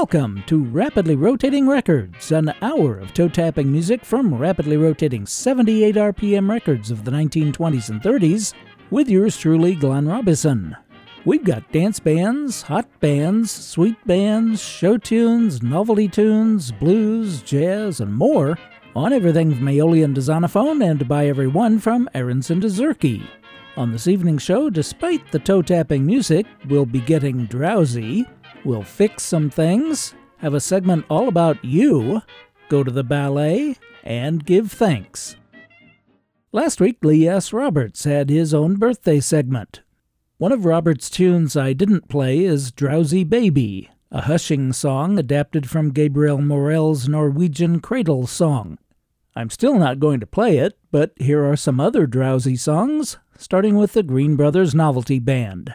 Welcome to Rapidly Rotating Records, an hour of toe tapping music from rapidly rotating 78 RPM records of the 1920s and 30s, with yours truly, Glenn Robison. We've got dance bands, hot bands, sweet bands, show tunes, novelty tunes, blues, jazz, and more on everything from Aeolian to Zonophone and by everyone from Aaronson to Zurke. On this evening's show, despite the toe tapping music, we'll be getting drowsy We'll fix some things, have a segment all about you, go to the ballet, and give thanks. Last week, Lee S. Roberts had his own birthday segment. One of Roberts' tunes I didn't play is Drowsy Baby, a hushing song adapted from Gabriel Morel's Norwegian cradle song. I'm still not going to play it, but here are some other drowsy songs, starting with the Green Brothers Novelty Band.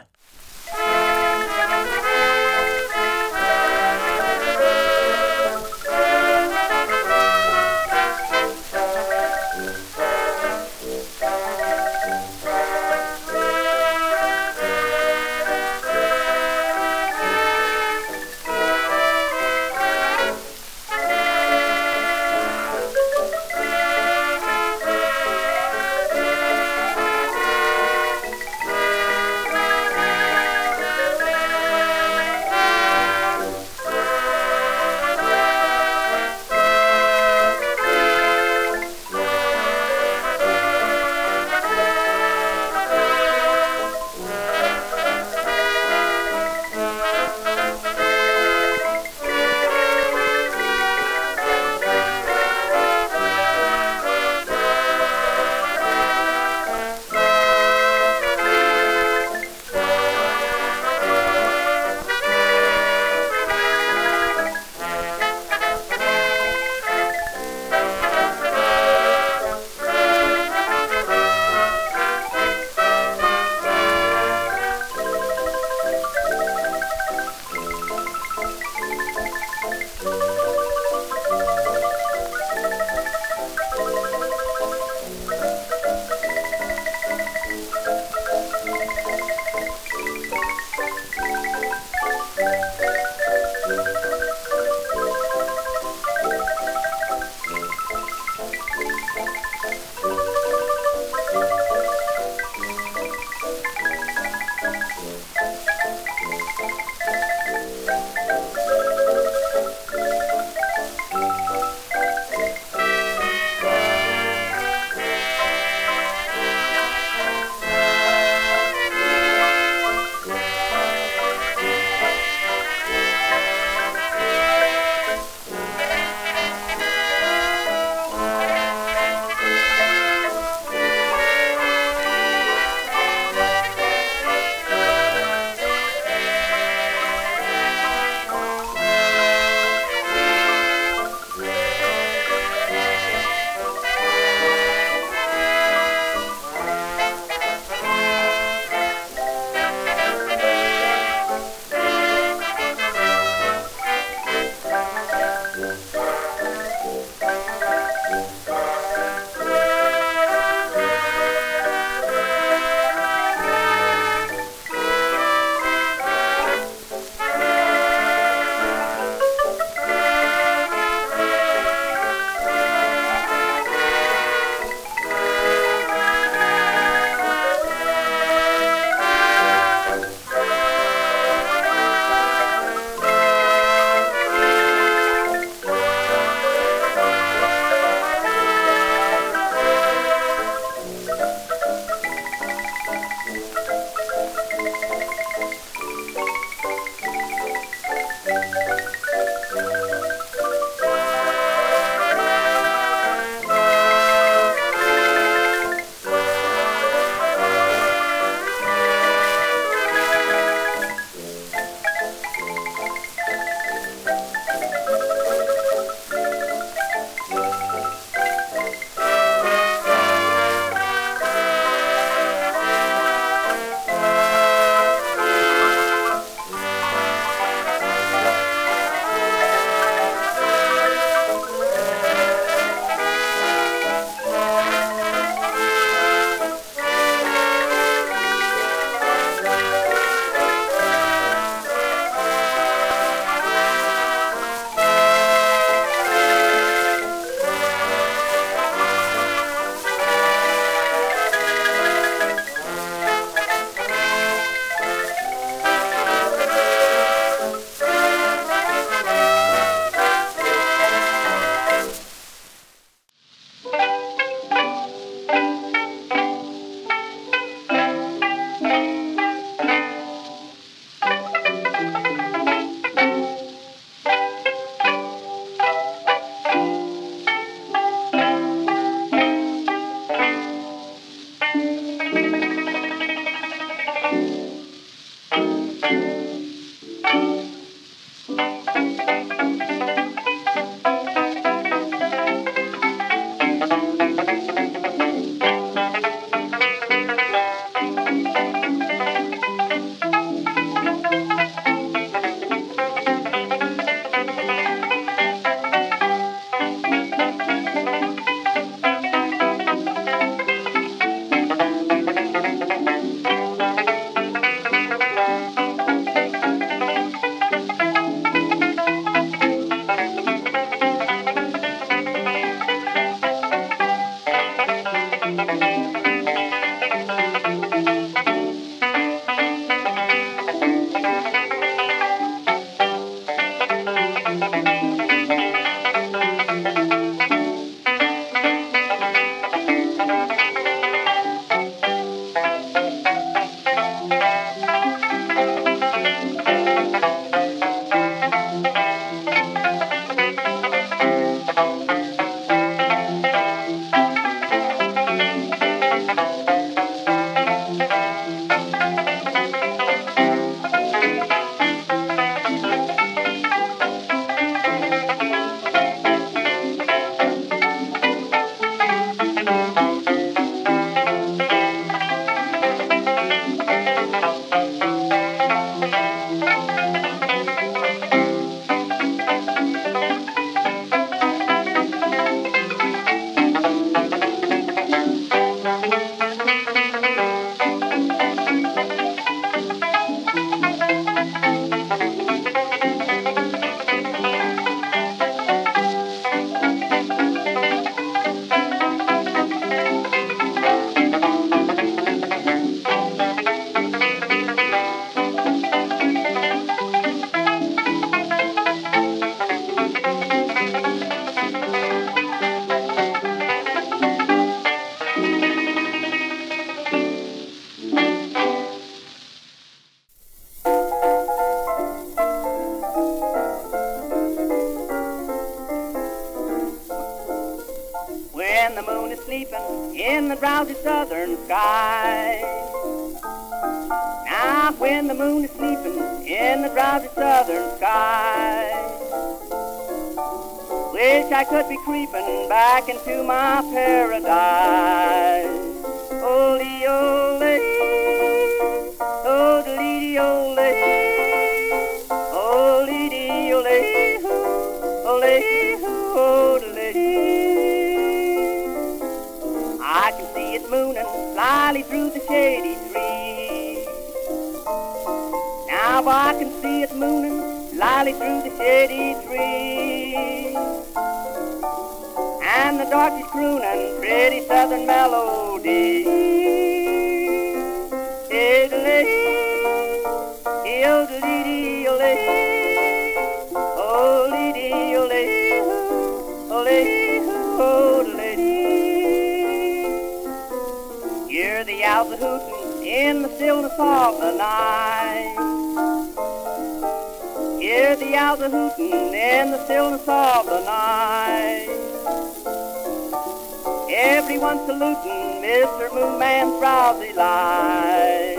Mr. Moonman's drowsy light.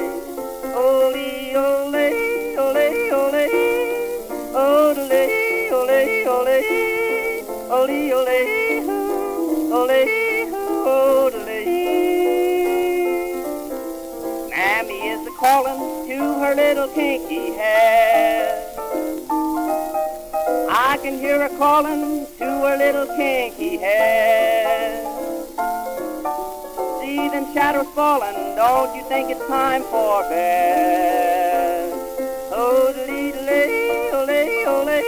Ole, ole, ole, ole, ole, ole, ole, ole, ole, ole, ole. Mammy is a calling to her little kinky head. I can hear her calling to her little kinky head shadows falling, don't you think it's time for bed? Oh, dee ole, ole,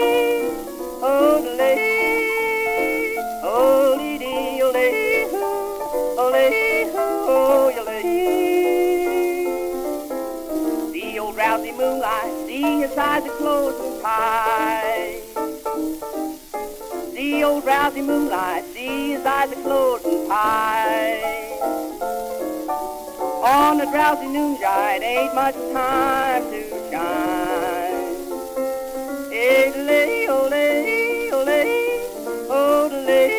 oh, dee oh, dee ole, ole, oh, ole. The old drowsy moonlight, see his eyes are closed and tight. The old drowsy moonlight, see his eyes are closed and tight on a drowsy noontide, ain't much time to shine. Ole, ole, ole, ole,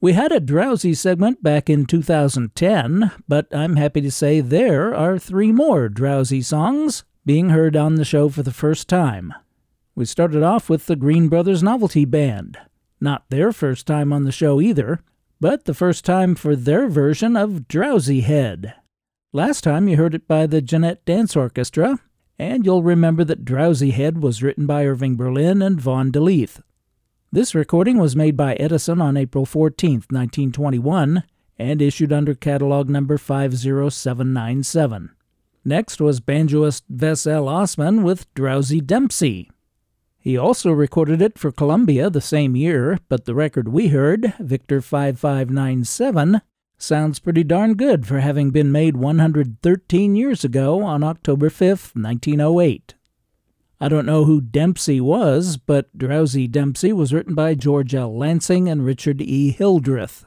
We had a drowsy segment back in 2010, but I'm happy to say there are three more drowsy songs being heard on the show for the first time. We started off with the Green Brothers Novelty Band. Not their first time on the show either, but the first time for their version of Drowsy Head. Last time you heard it by the Jeanette Dance Orchestra, and you'll remember that Drowsy Head was written by Irving Berlin and Vaughn De Leath. This recording was made by Edison on April 14, 1921, and issued under catalog number 50797. Next was banjoist Vess L. Ossman with Drowsy Dempsey. He also recorded it for Columbia the same year, but the record we heard, Victor 5597, sounds pretty darn good for having been made 113 years ago on October 5, 1908. I don't know who Dempsey was, but Drowsy Dempsey was written by George L. Lansing and Richard E. Hildreth.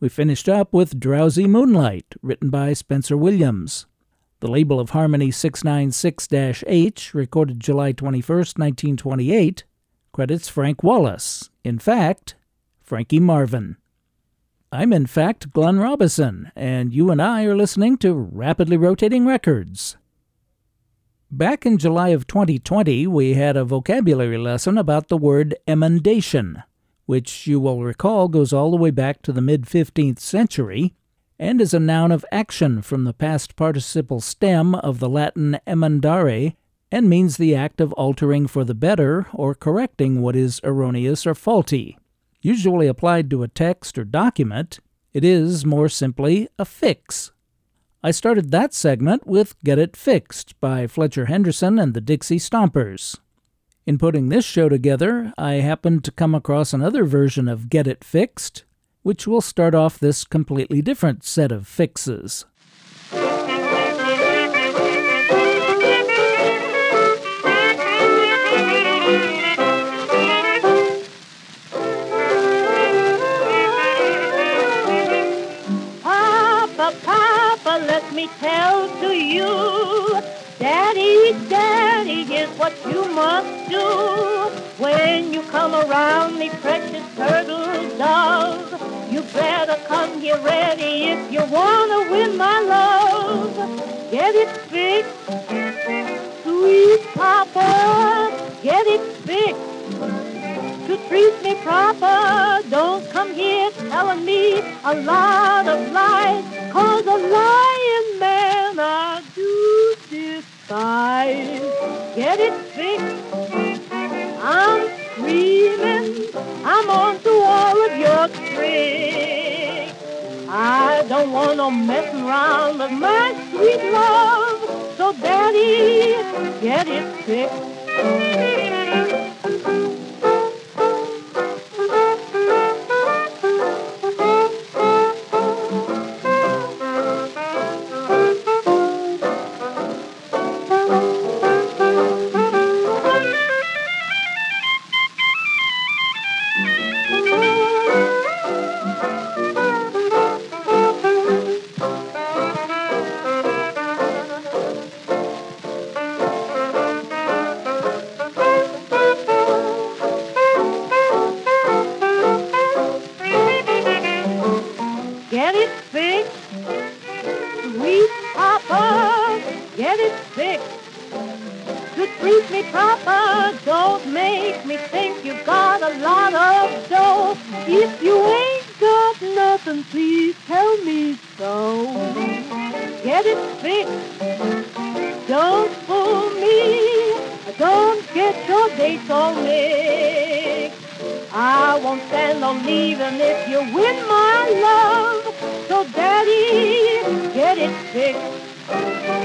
We finished up with Drowsy Moonlight, written by Spencer Williams. The label of Harmony 696 H, recorded July 21, 1928, credits Frank Wallace. In fact, Frankie Marvin. I'm in fact Glenn Robison, and you and I are listening to Rapidly Rotating Records. Back in July of 2020, we had a vocabulary lesson about the word emendation, which you will recall goes all the way back to the mid 15th century and is a noun of action from the past participle stem of the Latin emendare, and means the act of altering for the better or correcting what is erroneous or faulty. Usually applied to a text or document, it is more simply a fix. I started that segment with Get It Fixed by Fletcher Henderson and the Dixie Stompers. In putting this show together, I happened to come across another version of Get It Fixed, which will start off this completely different set of fixes. Papa, Papa, let me tell to you. Daddy, Daddy, here's what you must do. When you come around me, precious turtle dove, you better come here ready if you wanna win my love. Get it fixed, sweet Papa, get it fixed to treat me proper. Don't come here telling me a lot of lies, cause a lying man I do despise. Get it fixed. I'm screaming, I'm on to all of your tricks. I don't want no messing around with my sweet love. So daddy, get it fixed. Fixed. Oh,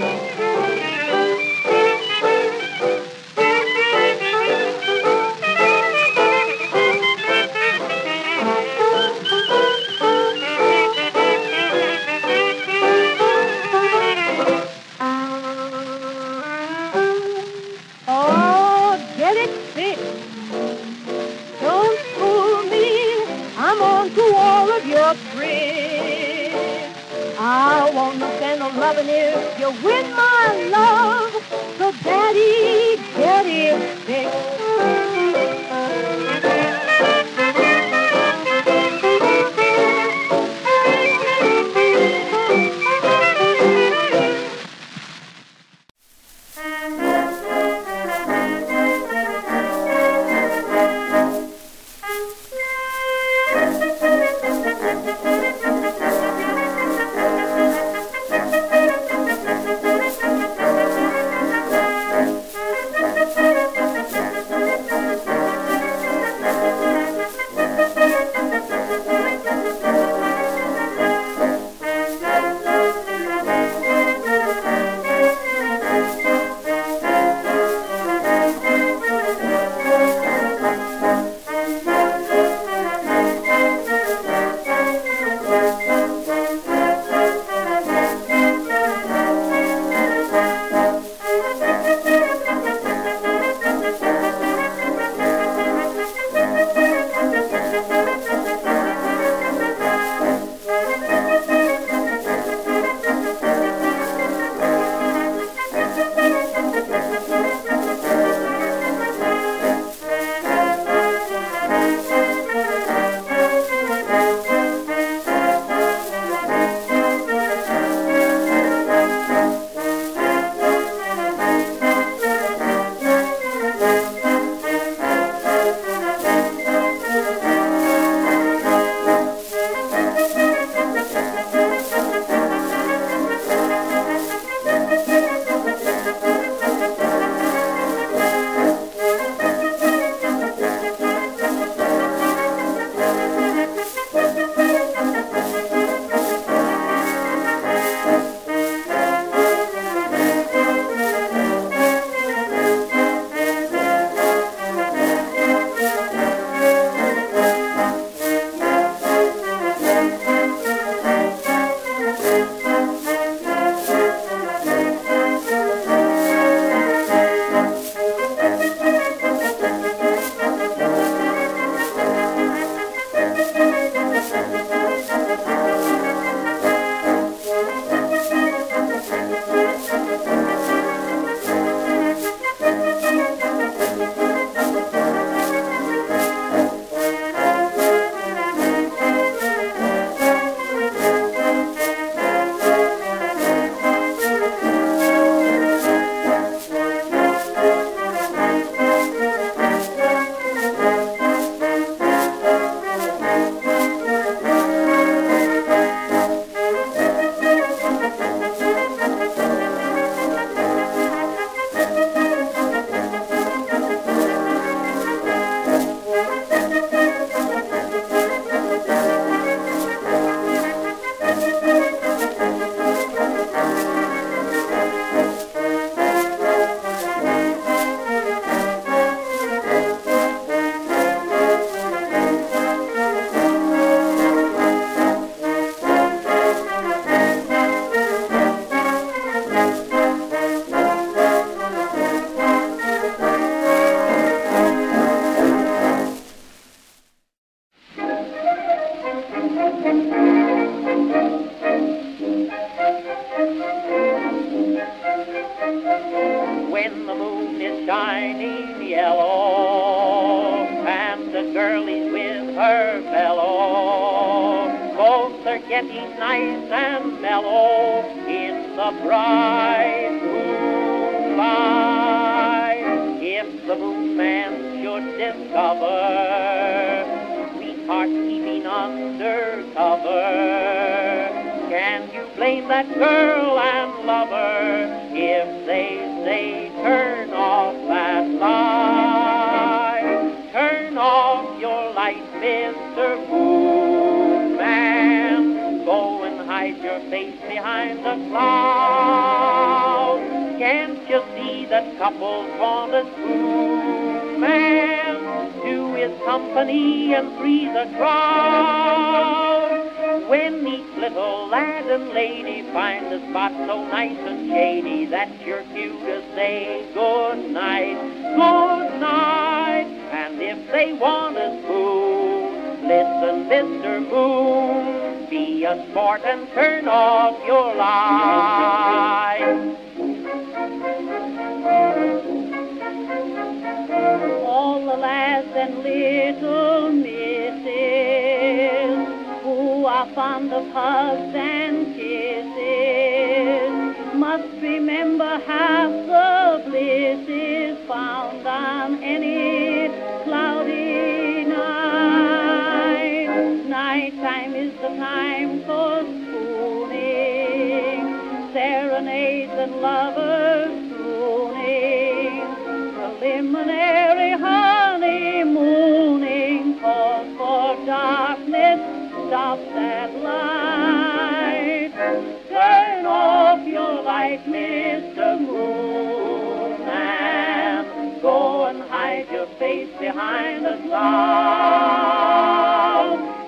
and kisses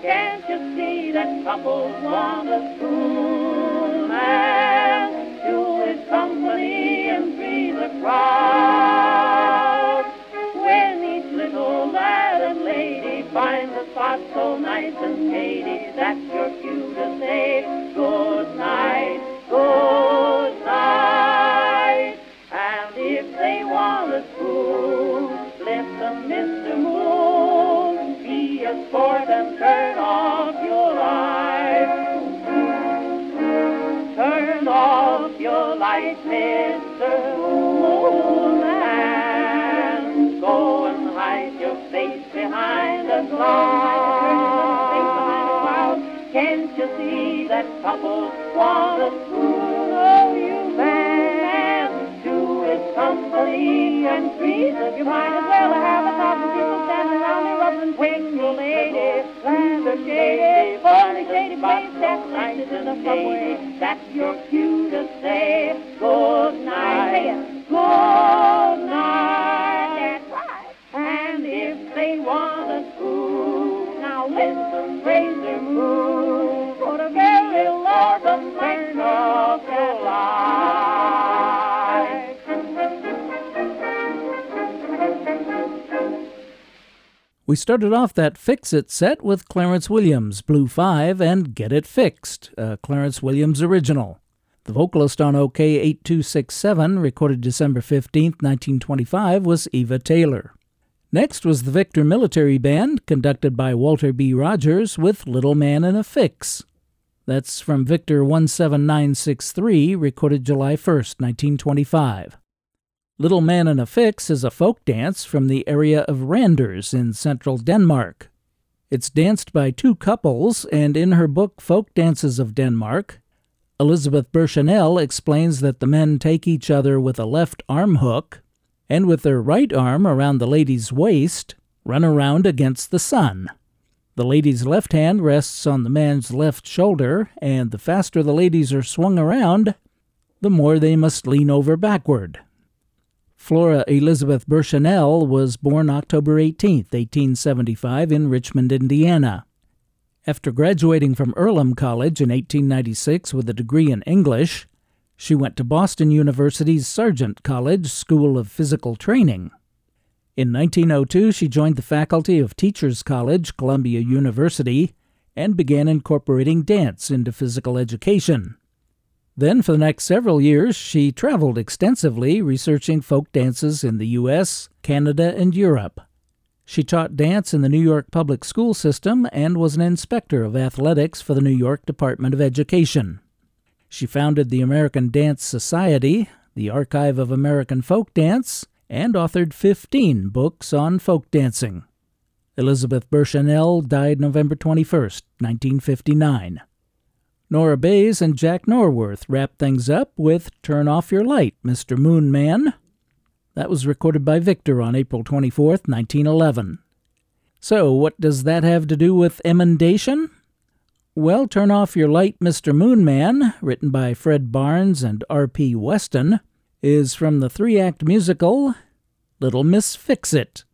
can't you see that couples want a spoon man to his company and free the crowd. When each little lad and lady find the spot so nice and shady that's your cue to say good night, good Can't You you, you might as well have a thousand people standing around there rubbing wings, the lady, and the shady, for the shady place that's lighted in the subway. That's your cue to say good night. Good night. That's right. And if they want a spoon, now listen, We started off that Fix It set with Clarence Williams, Blue 5, and Get It Fixed, a Clarence Williams original. The vocalist on OK 8267, recorded December 15, 1925, was Eva Taylor. Next was the Victor Military Band, conducted by Walter B. Rogers, with Little Man in a Fix. That's from Victor 17963, recorded July 1, 1925. Little Man in a Fix is a folk dance from the area of Randers in central Denmark. It's danced by two couples, and in her book Folk Dances of Denmark, Elizabeth Burchenal explains that the men take each other with a left arm hook, and with their right arm around the lady's waist, run around against the sun. The lady's left hand rests on the man's left shoulder, and the faster the ladies are swung around, the more they must lean over backward. Flora Elizabeth Burchenal was born October 18, 1875, in Richmond, Indiana. After graduating from Earlham College in 1896 with a degree in English, she went to Boston University's Sargent College School of Physical Training. In 1902, she joined the faculty of Teachers College, Columbia University, and began incorporating dance into physical education. Then, for the next several years, she traveled extensively researching folk dances in the U.S., Canada, and Europe. She taught dance in the New York public school system and was an inspector of athletics for the New York Department of Education. She founded the American Dance Society, the Archive of American Folk Dance, and authored 15 books on folk dancing. Elizabeth Burchenal died November 21, 1959. Nora Bayes and Jack Norworth wrap things up with Turn Off Your Light, Mr. Moon Man. That was recorded by Victor on April 24, 1911. So, what does that have to do with emendation? Well, Turn Off Your Light, Mr. Moon Man, written by Fred Barnes and R.P. Weston, is from the three act musical Little Miss Fix It.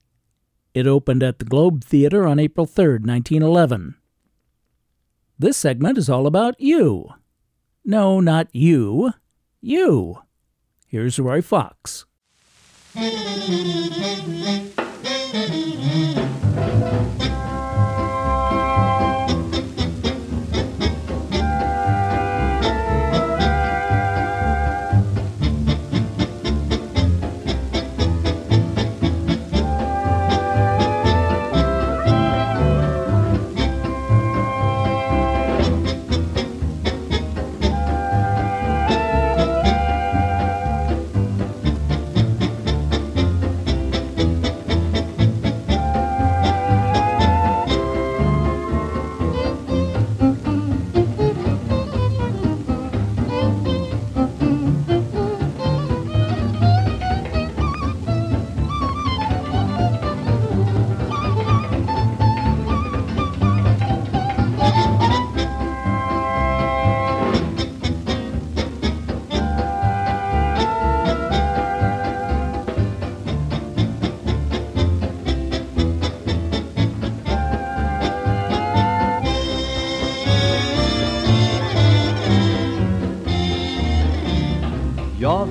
It opened at the Globe Theatre on April 3, 1911. This segment is all about you. No, not you. You. Here's Roy Fox.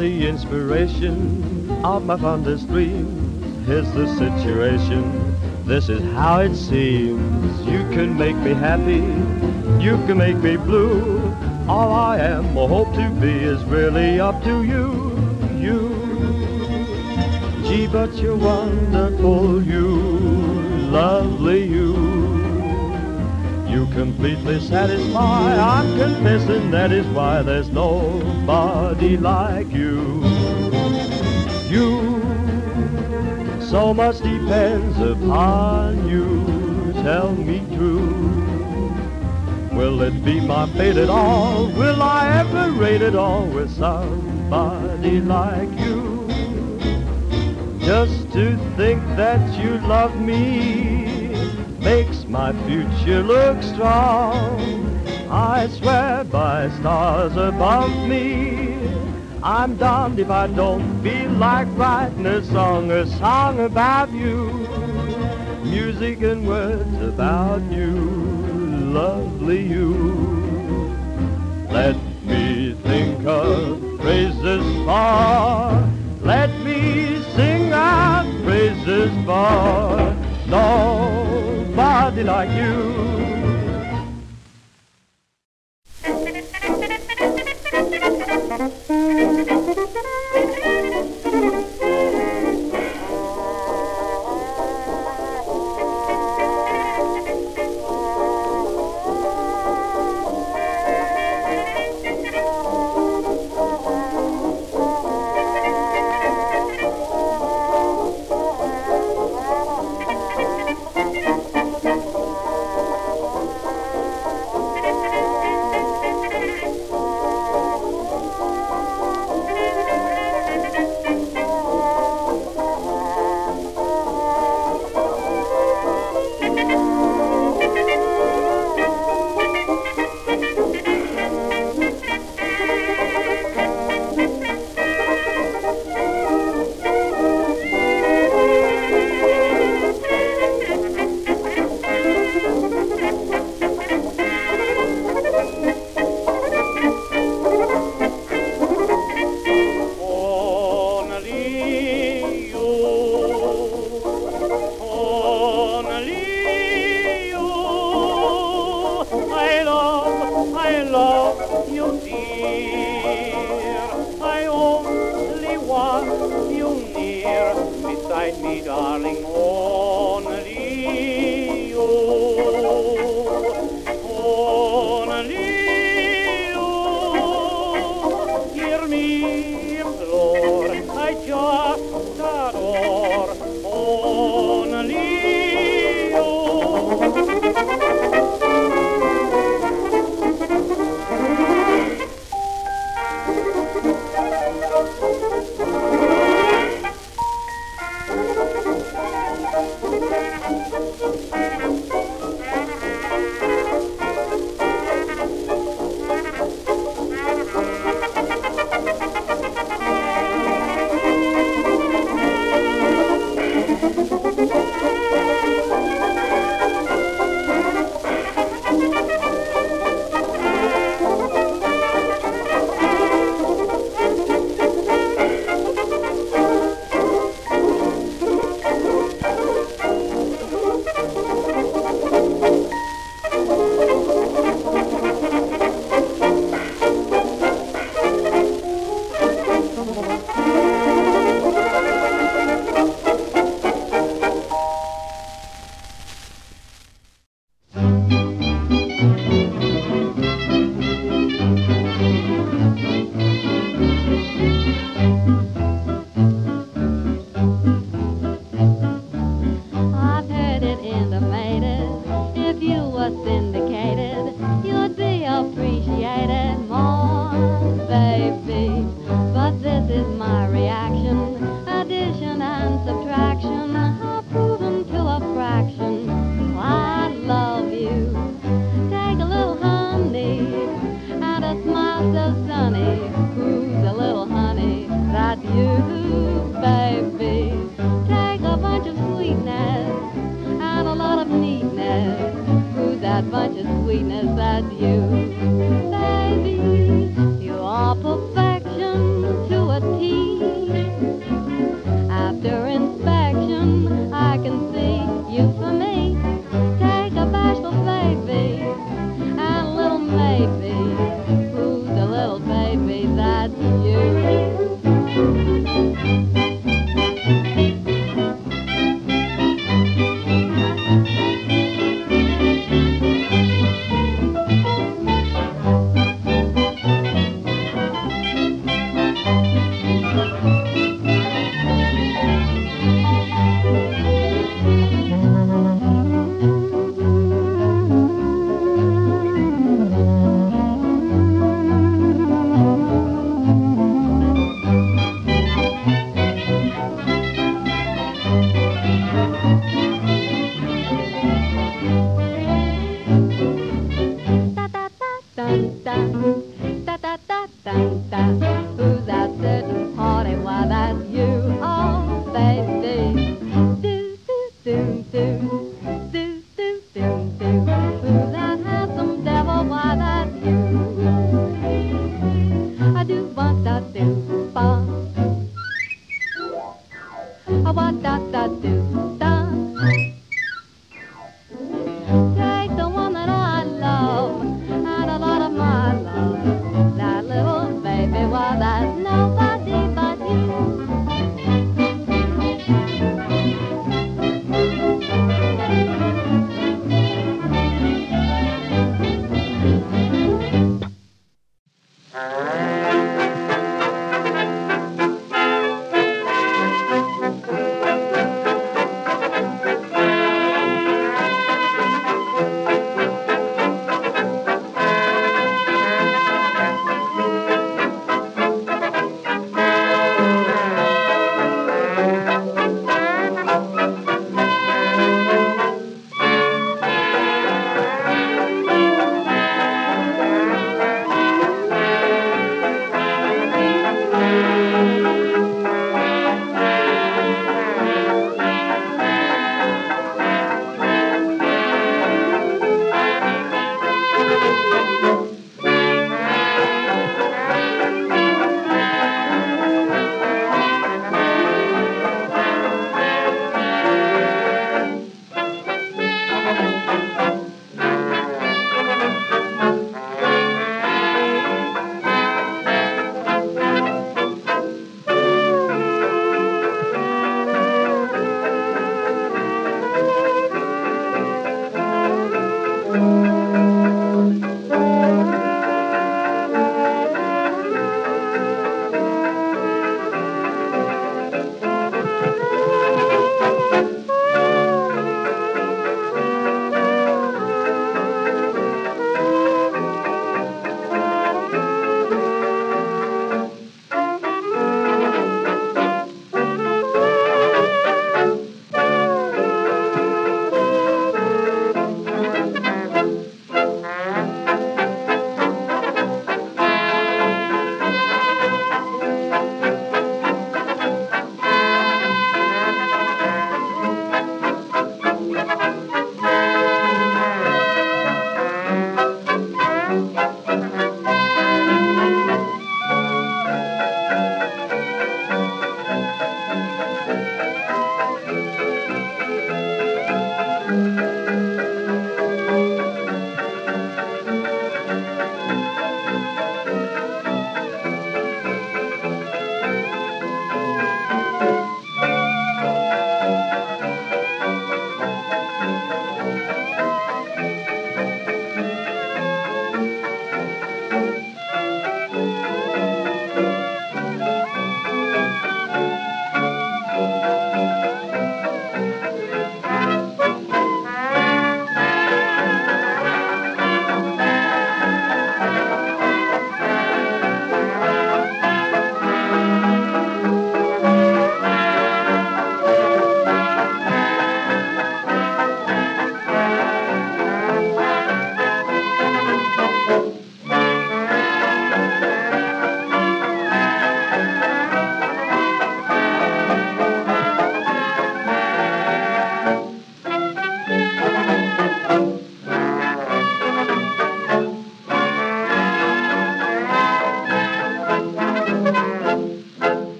The inspiration of my fondest dreams. Here's the situation. This is how it seems. You can make me happy. You can make me blue. All I am or hope to be is really up to you. You. Gee, but you're wonderful. You. Lovely you. You completely satisfy. I'm confessing that is why there's nobody like you. You, so much depends upon you. Tell me true. Will it be my fate at all? Will I ever rate it all with somebody like you? Just to think that you love me makes my future look strong. I swear by stars above me, I'm damned if I don't feel like writing a song, a song about you. Music and words about you, lovely you. Let me think of praises for, let me sing out praises for nobody like you.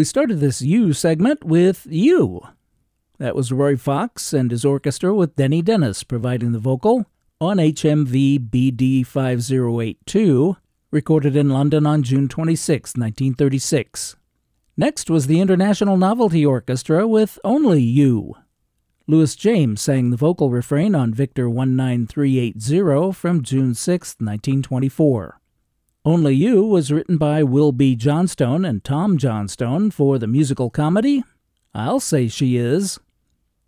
We started this You segment with You. That was Roy Fox and his orchestra with Denny Dennis providing the vocal on HMV BD 5082, recorded in London on June 26, 1936. Next was the International Novelty Orchestra with Only You. Lewis James sang the vocal refrain on Victor 19380 from June 6, 1924. Only You was written by Will B. Johnstone and Tom Johnstone for the musical comedy I'll Say She Is.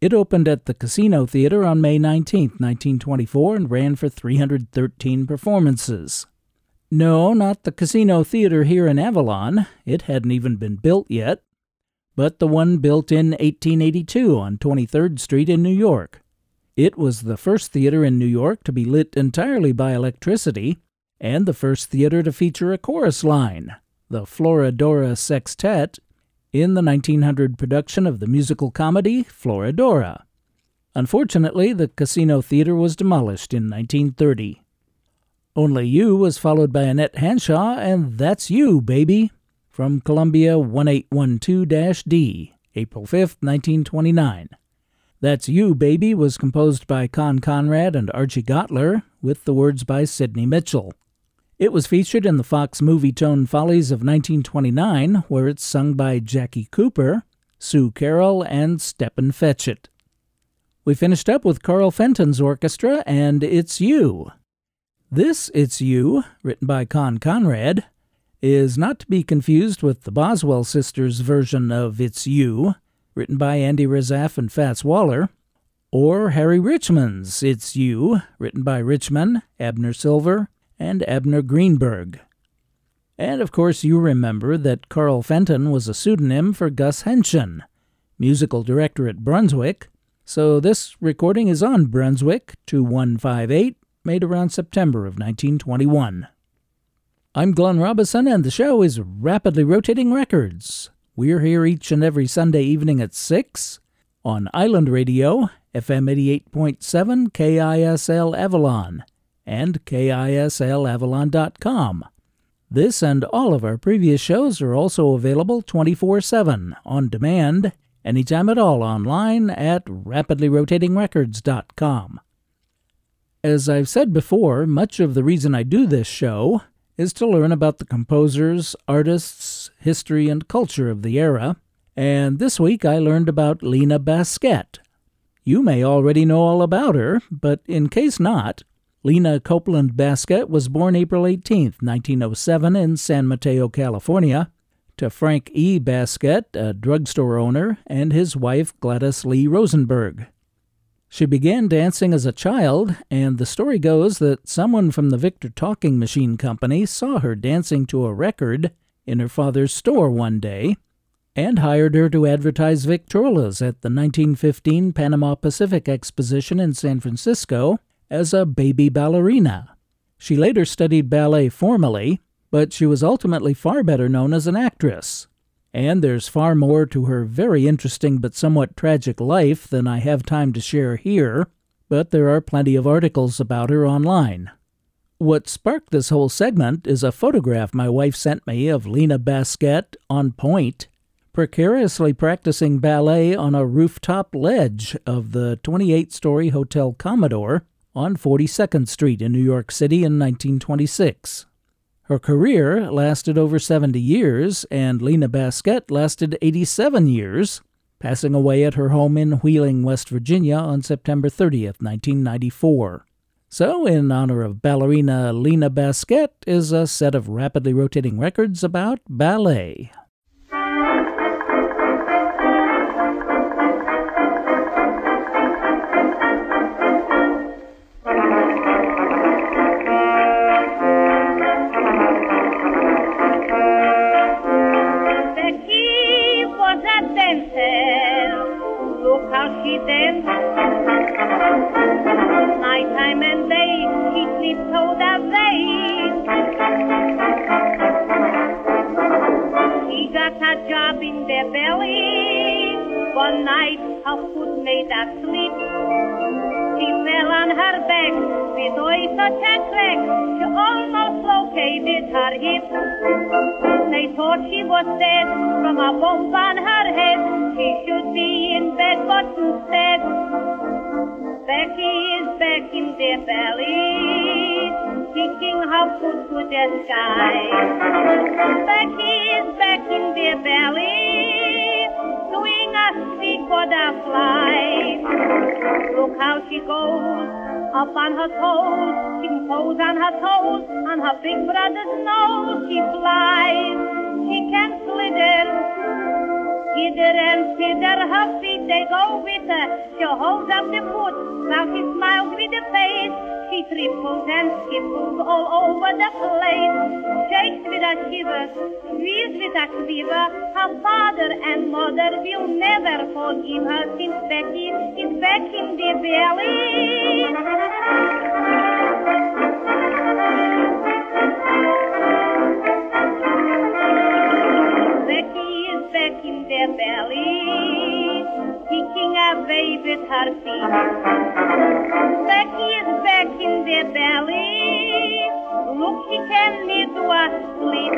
It opened at the Casino Theater on May 19, 1924, and ran for 313 performances. No, not the Casino Theater here in Avalon. It hadn't even been built yet. But the one built in 1882 on 23rd Street in New York. It was the first theater in New York to be lit entirely by electricity, and the first theater to feature a chorus line, the Florodora Sextet, in the 1900 production of the musical comedy Florodora. Unfortunately, the Casino Theater was demolished in 1930. Only You was followed by Annette Hanshaw and That's You, Baby, from Columbia 1812 D, April 5, 1929. That's You, Baby was composed by Con Conrad and Archie Gottler, with the words by Sidney Mitchell. It was featured in the Fox Movietone Follies of 1929, where it's sung by Jackie Cooper, Sue Carol, and Stepin Fetchit. We finished up with Carl Fenton's orchestra and It's You, this It's You, written by Con Conrad, is not to be confused with the Boswell sisters' version of It's You, written by Andy Razaf and Fats Waller, or Harry Richmond's It's You, written by Richmond, Abner Silver, and Abner Greenberg. And of course, you remember that Carl Fenton was a pseudonym for Gus Haenschen, musical director at Brunswick, so this recording is on Brunswick 2158 made around September of 1921. I'm Glenn Robison, and the show is Rapidly Rotating Records. We're here each and every Sunday evening at 6 on Island Radio, FM 88.7 KISL Avalon, and KISLAvalon.com. This and all of our previous shows are also available 24 7 on demand, anytime at all online at rapidlyrotatingrecords.com. As I've said before, much of the reason I do this show is to learn about the composers, artists, history, and culture of the era, and this week I learned about Lina Basquette. You may already know all about her, but in case not, Lina Copeland Basquette was born April 18, 1907, in San Mateo, California, to Frank E. Basquette, a drugstore owner, and his wife Gladys Lee Rosenberg. She began dancing as a child, and the story goes that someone from the Victor Talking Machine Company saw her dancing to a record in her father's store one day and hired her to advertise Victrolas at the 1915 Panama Pacific Exposition in San Francisco as a baby ballerina. She later studied ballet formally, but she was ultimately far better known as an actress. And there's far more to her very interesting but somewhat tragic life than I have time to share here, but there are plenty of articles about her online. What sparked this whole segment is a photograph my wife sent me of Lina Basquette on point, precariously practicing ballet on a rooftop ledge of the 28 story Hotel Commodore on 42nd Street in New York City in 1926. Her career lasted over 70 years, and Lina Basquette lasted 87 years, passing away at her home in Wheeling, West Virginia on September 30th, 1994. So, in honor of ballerina Lina Basquette, is a set of rapidly rotating records about ballet. She danced. Nighttime and day, he sleeps so that they. He got a job in their belly. One night, her foot made her sleep. She fell on her back with such a crack, she almost shaved her hip. They thought she was dead from a bump on her head. She should be in bed, but instead, Becky is back in the valley, kicking her foot to the sky. Becky is back in the valley, doing a street butterfly. Look how she goes, up on her toes, she can pose on her toes, on her big brother's nose. She flies, she can slither, Hither and thither, her feet they go with her. She holds up the foot, while she smiles with the face. She triples and skipples all over the place. Shakes with a shiver, squeals with a quiver. Her father and mother will never forgive her since Becky is back in the valley. Becky is back in their belly, with her feet. Becky is back in their belly. Look, she can a sleep.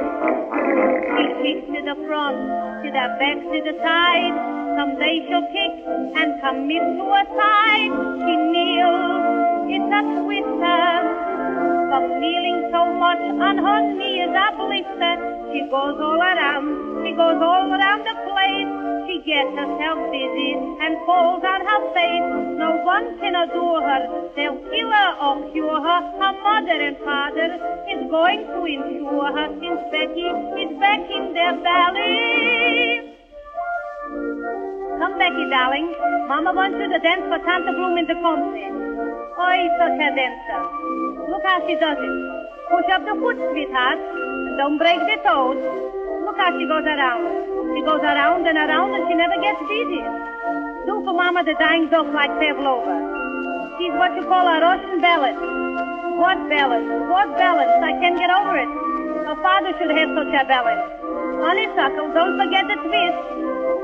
She kicks to the front, to the back, to the side. Someday she'll kick and commit suicide. She kneels, it's a twister. From kneeling so much on her knees a blister. She goes all around, she goes all around the place. She gets herself busy and falls on her face. No one can adore her, they'll kill her or cure her. Her mother and father is going to insure her since Becky is back in their valley. Come, Becky, darling. Mama wants you to dance for Santa Bloom in the country. Oi, such a dancer. Look how she does it. Push up the foot, sweetheart. And don't break the toes. Look how she goes around. She goes around and around and she never gets dizzy. Do for Mama the dying dog like Pavlova. She's what you call a Russian ballad. What ballad? What ballad? I can't get over it. Her father should have such a ballad. Honeysuckle, don't forget the twist.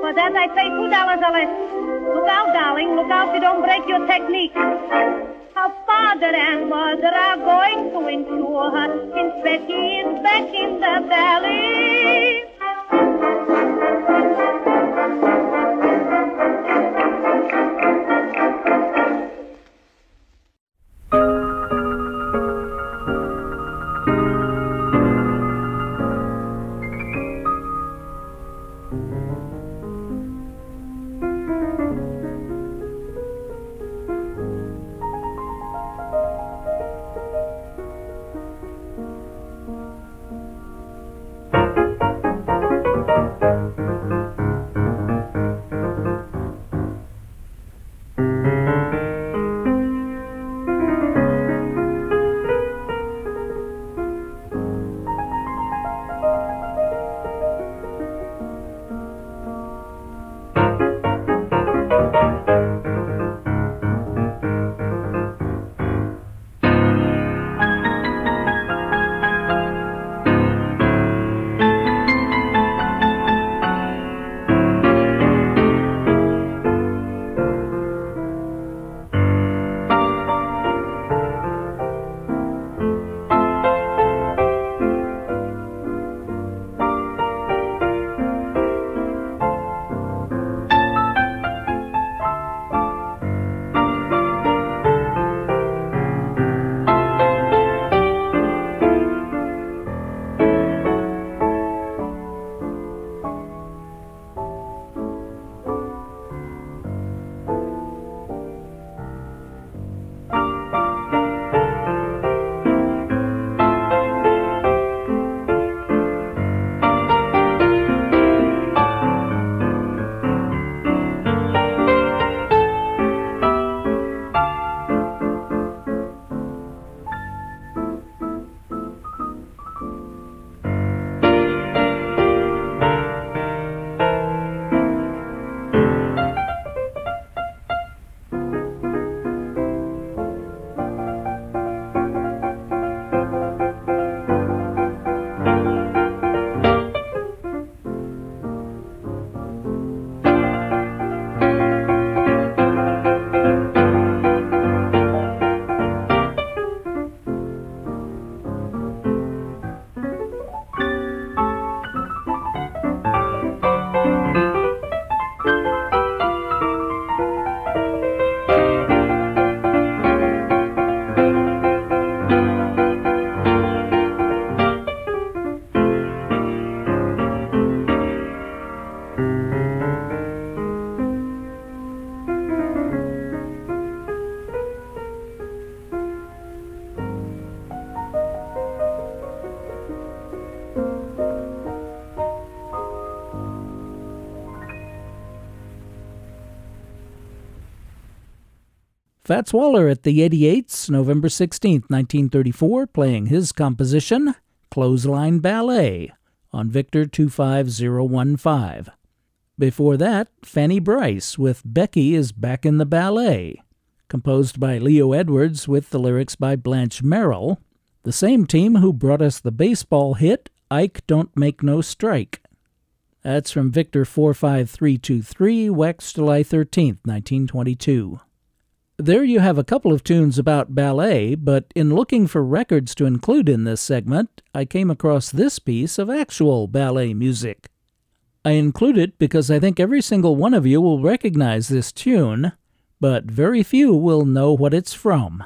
For that I pay two dollars a lesson. Look out, darling. Look out you don't break your technique. Her father and mother are going to insure her since Becky is back in the valley. Fats Waller at the 88s, November 16, 1934, playing his composition, Clothesline Ballet, on Victor 25015. Before that, Fanny Brice with Becky is Back in the Ballet, composed by Leo Edwards with the lyrics by Blanche Merrill, the same team who brought us the baseball hit Ike Don't Make No Strike. That's from Victor 45323, Wax July 13, 1922. There you have a couple of tunes about ballet, but in looking for records to include in this segment, I came across this piece of actual ballet music. I include it because I think every single one of you will recognize this tune, but very few will know what it's from.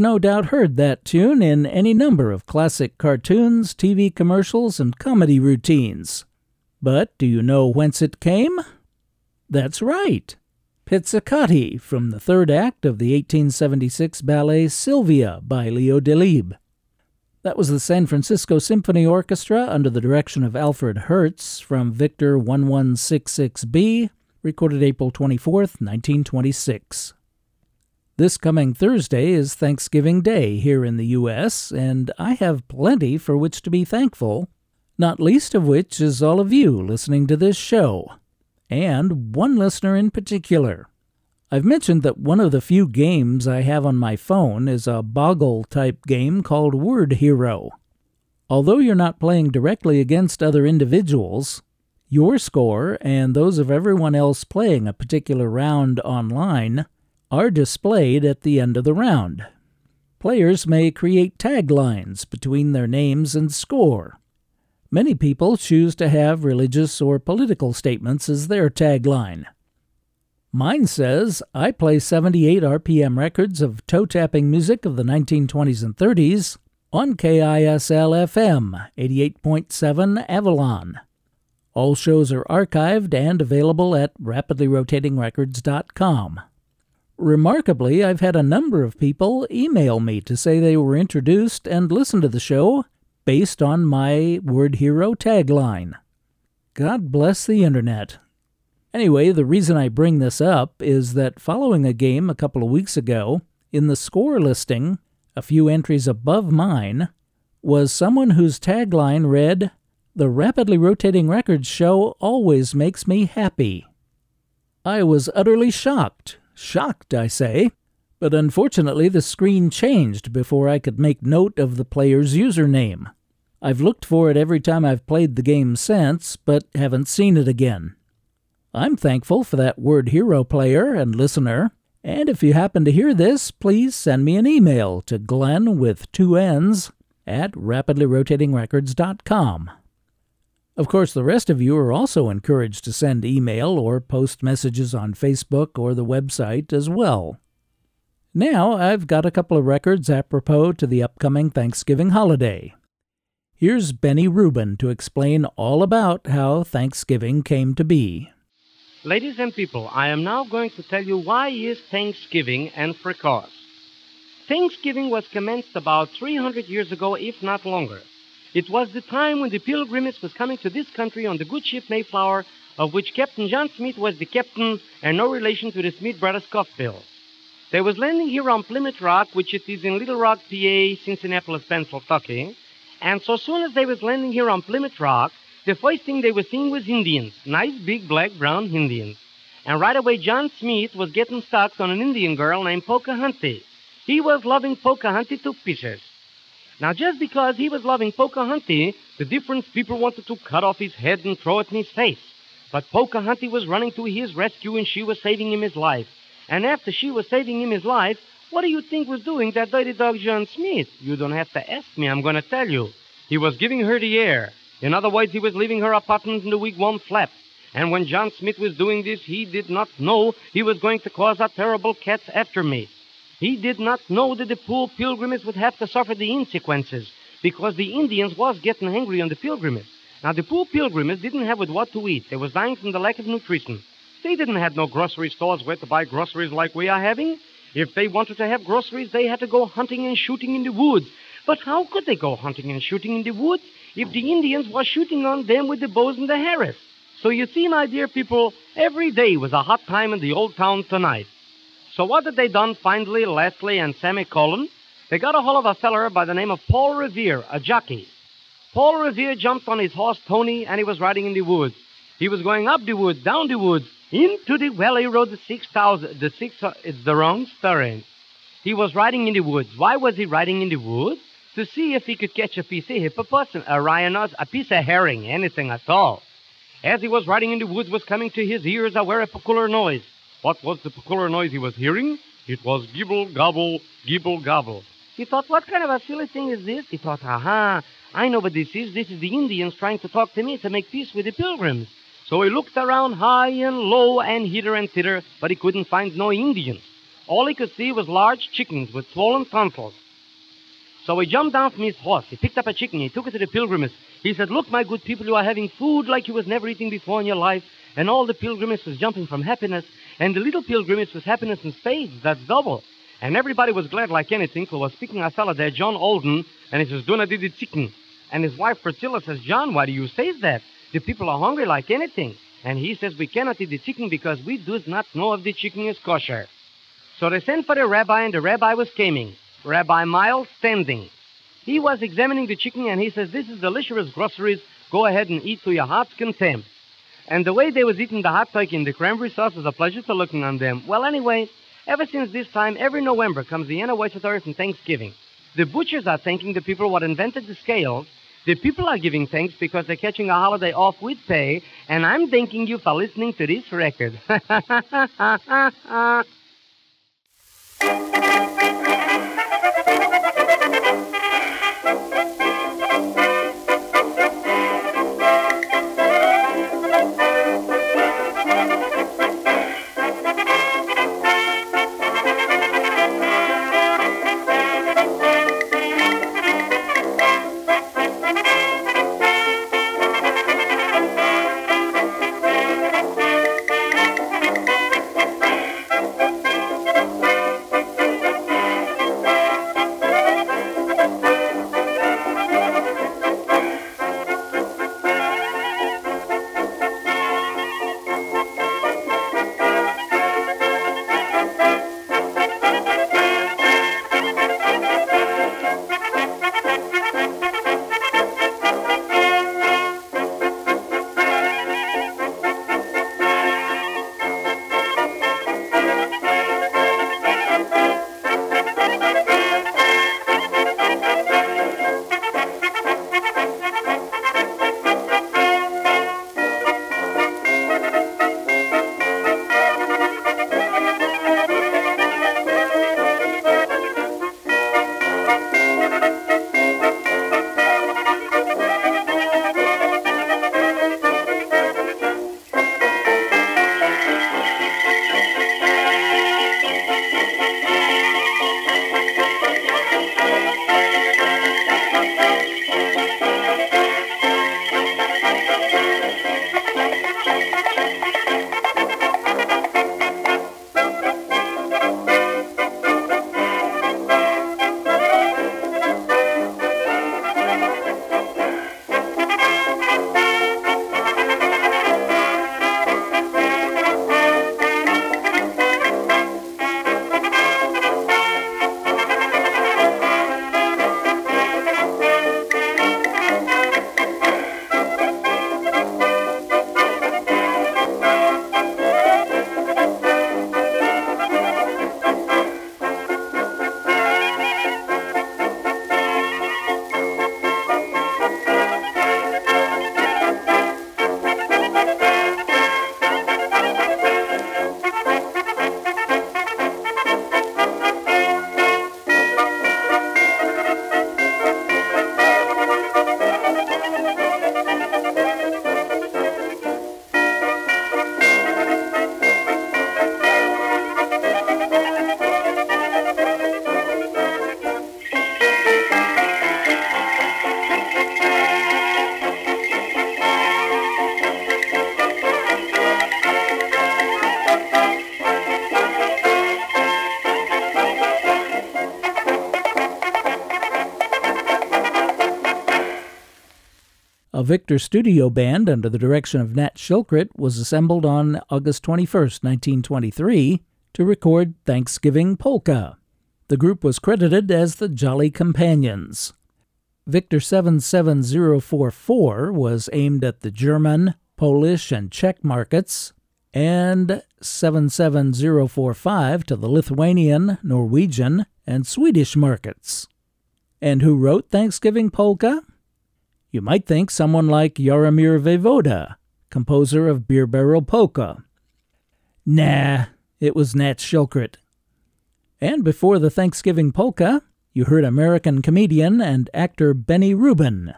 No doubt heard that tune in any number of classic cartoons, TV commercials, and comedy routines. But do you know whence it came? That's right. Pizzicati from the third act of the 1876 ballet Sylvia by Leo Delibes. That was the San Francisco Symphony Orchestra under the direction of Alfred Hertz from Victor 1166B, recorded April 24, 1926. This coming Thursday is Thanksgiving Day here in the U.S., and I have plenty for which to be thankful, not least of which is all of you listening to this show, and one listener in particular. I've mentioned that one of the few games I have on my phone is a Boggle type game called Word Hero. Although you're not playing directly against other individuals, your score and those of everyone else playing a particular round online are displayed at the end of the round. Players may create taglines between their names and score. Many people choose to have religious or political statements as their tagline. Mine says, I play 78 RPM records of toe tapping music of the 1920s and 30s on KISL FM 88.7 Avalon. All shows are archived and available at rapidlyrotatingrecords.com. Remarkably, I've had a number of people email me to say they were introduced and listened to the show based on my Word Hero tagline. God bless the internet. Anyway, the reason I bring this up is that following a game a couple of weeks ago, in the score listing, a few entries above mine, was someone whose tagline read, The Rapidly Rotating Records Show always makes me happy. I was utterly shocked Shocked, I say. But unfortunately, the screen changed before I could make note of the player's username. I've looked for it every time I've played the game since, but haven't seen it again. I'm thankful for that word hero player and listener. And if you happen to hear this, please send me an email to Glenn with two N's at rapidlyrotatingrecords.com. Of course, the rest of you are also encouraged to send email or post messages on Facebook or the website as well. Now, I've got a couple of records apropos to the upcoming Thanksgiving holiday. Here's Benny Rubin to explain all about how Thanksgiving came to be. Ladies and people, I am now going to tell you why is Thanksgiving and for cause. Thanksgiving was commenced about 300 years ago, if not longer. It was the time when the pilgrims was coming to this country on the good ship Mayflower, of which Captain John Smith was the captain and no relation to the Smith brothers Coffville. They was landing here on Plymouth Rock, which it is in Little Rock, PA, Cincinnati, Pennsylvania. And so soon as they was landing here on Plymouth Rock, the first thing they was seeing was Indians, nice big black brown Indians. And right away John Smith was getting stuck on an Indian girl named Pocahontas. He was loving Pocahontas to pieces. Now, just because he was loving Pocahontas, the different people wanted to cut off his head and throw it in his face. But Pocahontas was running to his rescue and she was saving him his life. And after she was saving him his life, what do you think was doing that dirty dog John Smith? You don't have to ask me, I'm going to tell you. He was giving her the air. In other words, he was leaving her apartment in the wigwam flap. And when John Smith was doing this, he did not know he was going to cause a terrible cat's aftermath. He did not know that the poor pilgrims would have to suffer the consequences because the Indians was getting angry on the pilgrims. Now, the poor pilgrims didn't have what to eat. They was dying from the lack of nutrition. They didn't have no grocery stores where to buy groceries like we are having. If they wanted to have groceries, they had to go hunting and shooting in the woods. But how could they go hunting and shooting in the woods if the Indians was shooting on them with the bows and the arrows? So you see, my dear people, every day was a hot time in the old town tonight. So what did they done finally, Leslie and Cullen? They got a hold of a feller by the name of Paul Revere, a jockey. Paul Revere jumped on his horse Tony and he was riding in the woods. He was going up the woods, down the woods, into the valley road, the six thousand, the six, uh, it's the wrong story. He was riding in the woods. Why was he riding in the woods? To see if he could catch a piece of hippopotamus, a rhinoceros, a piece of herring, anything at all. As he was riding in the woods was coming to his ears a very peculiar noise. What was the peculiar noise he was hearing? It was gibble, gobble, gibble, gobble. He thought, what kind of a silly thing is this? He thought, aha, I know what this is. This is the Indians trying to talk to me to make peace with the pilgrims. So he looked around high and low and hither and thither, but he couldn't find no Indians. All he could see was large chickens with swollen tonsils. So he jumped down from his horse. He picked up a chicken. He took it to the pilgrims. He said, Look, my good people, you are having food like you was never eating before in your life. And all the pilgrims was jumping from happiness. And the little pilgrims was happiness in spades. That's double. And everybody was glad like anything. So was speaking a fellow there, John Alden. And he says, Dona did the chicken. And his wife Priscilla says, John, why do you say that? The people are hungry like anything. And he says, We cannot eat the chicken because we do not know if the chicken is kosher. So they sent for the rabbi, and the rabbi was coming. Rabbi Miles Standing. He was examining the chicken, and he says, This is delicious groceries. Go ahead and eat to your heart's content. And the way they was eating the hot turkey and the cranberry sauce was a pleasure to looking on them. Well, anyway, ever since this time, every November comes the anniversary from Thanksgiving. The butchers are thanking the people what invented the scales. The people are giving thanks because they're catching a holiday off with pay, and I'm thanking you for listening to this record. Victor Studio Band under the direction of Nat Shilkret was assembled on August 21, 1923, to record Thanksgiving Polka. The group was credited as the Jolly Companions. Victor 77044 was aimed at the German, Polish, and Czech markets, and 77045 to the Lithuanian, Norwegian, and Swedish markets. And who wrote Thanksgiving Polka? You might think someone like Jaromir Vejvoda, composer of Beer Barrel Polka. Nah, it was Nat Shilkret. And before the Thanksgiving Polka, you heard American comedian and actor Benny Rubin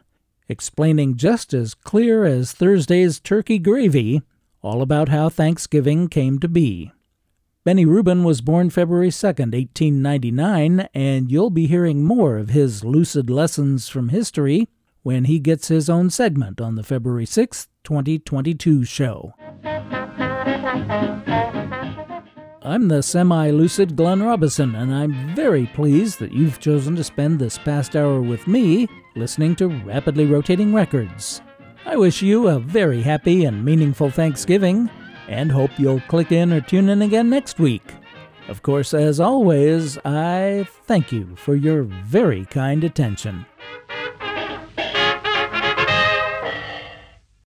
explaining just as clear as Thursday's turkey gravy all about how Thanksgiving came to be. Benny Rubin was born February 2, 1899, and you'll be hearing more of his lucid lessons from history when he gets his own segment on the February 6, 2022 show. I'm the semi lucid Glenn Robison, and I'm very pleased that you've chosen to spend this past hour with me listening to Rapidly Rotating Records. I wish you a very happy and meaningful Thanksgiving, and hope you'll click in or tune in again next week. Of course, as always, I thank you for your very kind attention.